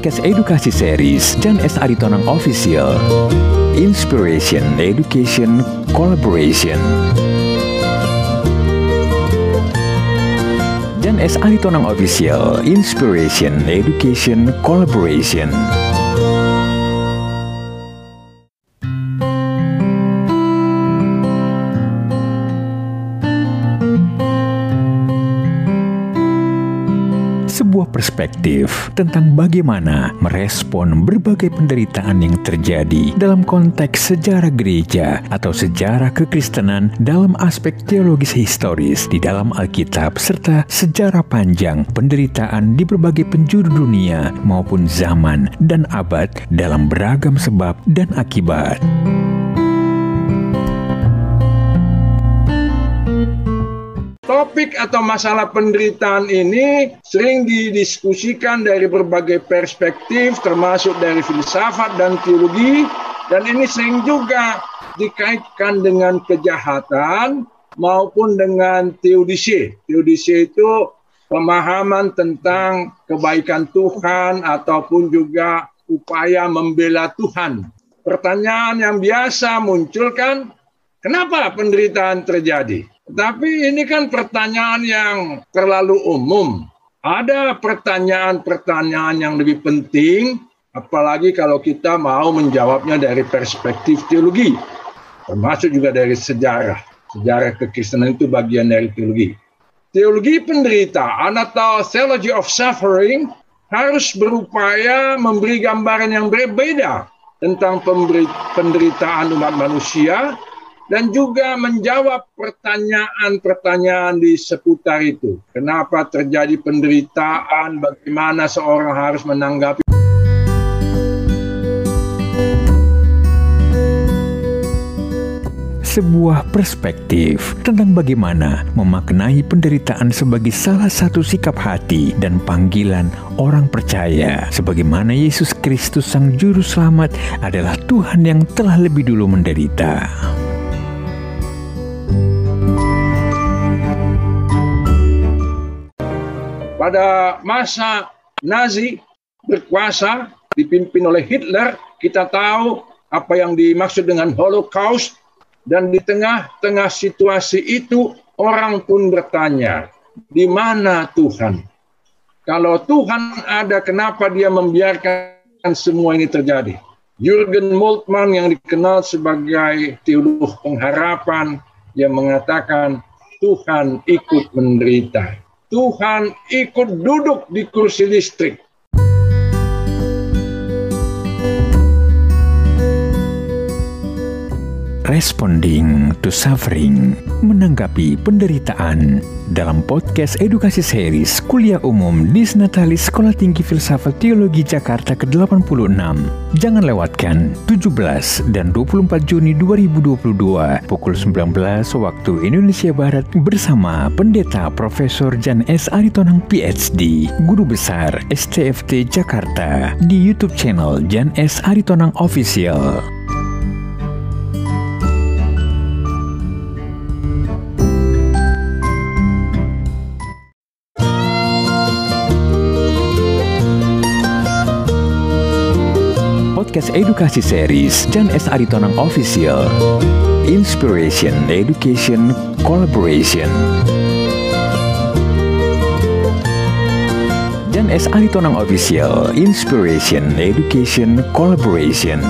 podcast edukasi series Jan S. Aritonang Official. Inspiration, Education, Collaboration. Jan S. Aritonang Official, Inspiration, Education, Collaboration. Sebuah perspektif tentang bagaimana merespon berbagai penderitaan yang terjadi dalam konteks sejarah gereja atau sejarah kekristenan dalam aspek teologis historis di dalam Alkitab serta sejarah panjang penderitaan di berbagai penjuru dunia maupun zaman dan abad dalam beragam sebab dan akibat. Topik atau masalah penderitaan ini sering didiskusikan dari berbagai perspektif termasuk dari filsafat dan teologi dan ini sering juga dikaitkan dengan kejahatan maupun dengan teodisi. Teodisi itu pemahaman tentang kebaikan Tuhan ataupun juga upaya membela Tuhan. Pertanyaan yang biasa muncul kan, kenapa penderitaan terjadi? Tapi ini kan pertanyaan yang terlalu umum. Ada pertanyaan-pertanyaan yang lebih penting, apalagi kalau kita mau menjawabnya dari perspektif teologi, termasuk juga dari sejarah. Sejarah kekristenan itu bagian dari teologi. Teologi penderitaan atau theology of suffering harus berupaya memberi gambaran yang berbeda tentang penderitaan umat manusia dan juga menjawab pertanyaan-pertanyaan di seputar itu. Kenapa terjadi penderitaan, bagaimana seorang harus menanggapi sebuah perspektif tentang bagaimana memaknai penderitaan sebagai salah satu sikap hati dan panggilan orang percaya sebagaimana Yesus Kristus Sang Juru Selamat adalah Tuhan yang telah lebih dulu menderita. Pada masa Nazi berkuasa dipimpin oleh Hitler, kita tahu apa yang dimaksud dengan Holocaust dan di tengah-tengah situasi itu orang pun bertanya, di mana Tuhan? Kalau Tuhan ada, kenapa dia membiarkan semua ini terjadi? Jurgen Moltmann yang dikenal sebagai teolog pengharapan, yang mengatakan Tuhan ikut menderita. Tuhan ikut duduk di kursi listrik. Responding to Suffering menanggapi penderitaan dalam podcast edukasi series Kuliah Umum di Natalis Sekolah Tinggi Filsafat Teologi Jakarta ke-86. Jangan lewatkan 17 dan 24 Juni 2022 pukul 19 waktu Indonesia Barat bersama Pendeta Profesor Jan S. Aritonang PhD, Guru Besar STFT Jakarta di YouTube channel Jan S. Aritonang Official. Podcast edukasi series Jan S. Aritonang Official. Inspiration, Education, Collaboration. Jan S. Aritonang Official, Inspiration, Education, Collaboration.